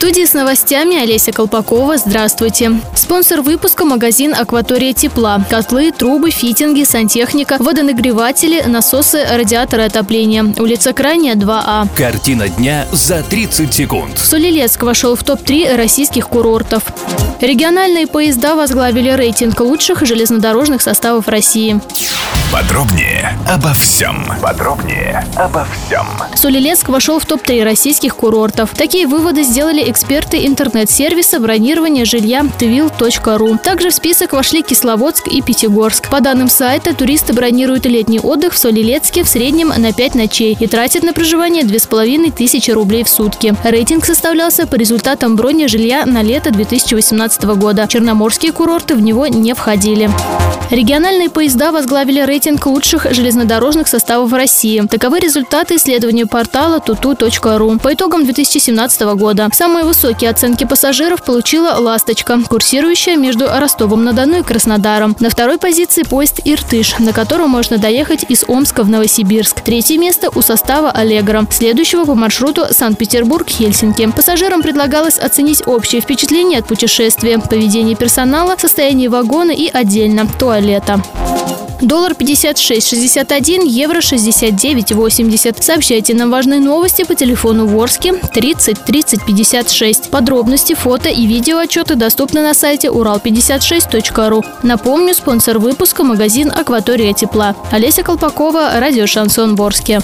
Студии с новостями Олеся Колпакова. Здравствуйте. Спонсор выпуска – магазин «Акватория тепла». Котлы, трубы, фитинги, сантехника, водонагреватели, насосы, радиаторы отопления. Улица Крайняя, 2А. Картина дня за 30 секунд. Солилецк вошел в топ-3 российских курортов. Региональные поезда возглавили рейтинг лучших железнодорожных составов России. Подробнее обо всем. Подробнее обо всем. Солилецк вошел в топ-3 российских курортов. Такие выводы сделали эксперты интернет-сервиса бронирования жилья tvil.ru. Также в список вошли Кисловодск и Пятигорск. По данным сайта, туристы бронируют летний отдых в Солилецке в среднем на 5 ночей и тратят на проживание 2500 рублей в сутки. Рейтинг составлялся по результатам брони жилья на лето 2018 года. Черноморские курорты в него не входили. Региональные поезда возглавили рейтинг лучших железнодорожных составов России. Таковы результаты исследования портала tutu.ru. По итогам 2017 года самые высокие оценки пассажиров получила «Ласточка», курсирующая между Ростовом-на-Дону и Краснодаром. На второй позиции поезд «Иртыш», на котором можно доехать из Омска в Новосибирск. Третье место у состава «Аллегро», следующего по маршруту Санкт-Петербург-Хельсинки. Пассажирам предлагалось оценить общее впечатление от путешествия, поведение персонала, состояние вагона и отдельно туалета. Доллар 56.61, евро 69.80. Сообщайте нам важные новости по телефону Ворске 30 30 56. Подробности, фото и видео отчеты доступны на сайте урал56.ру. Напомню, спонсор выпуска – магазин «Акватория тепла». Олеся Колпакова, радио «Шансон Ворске».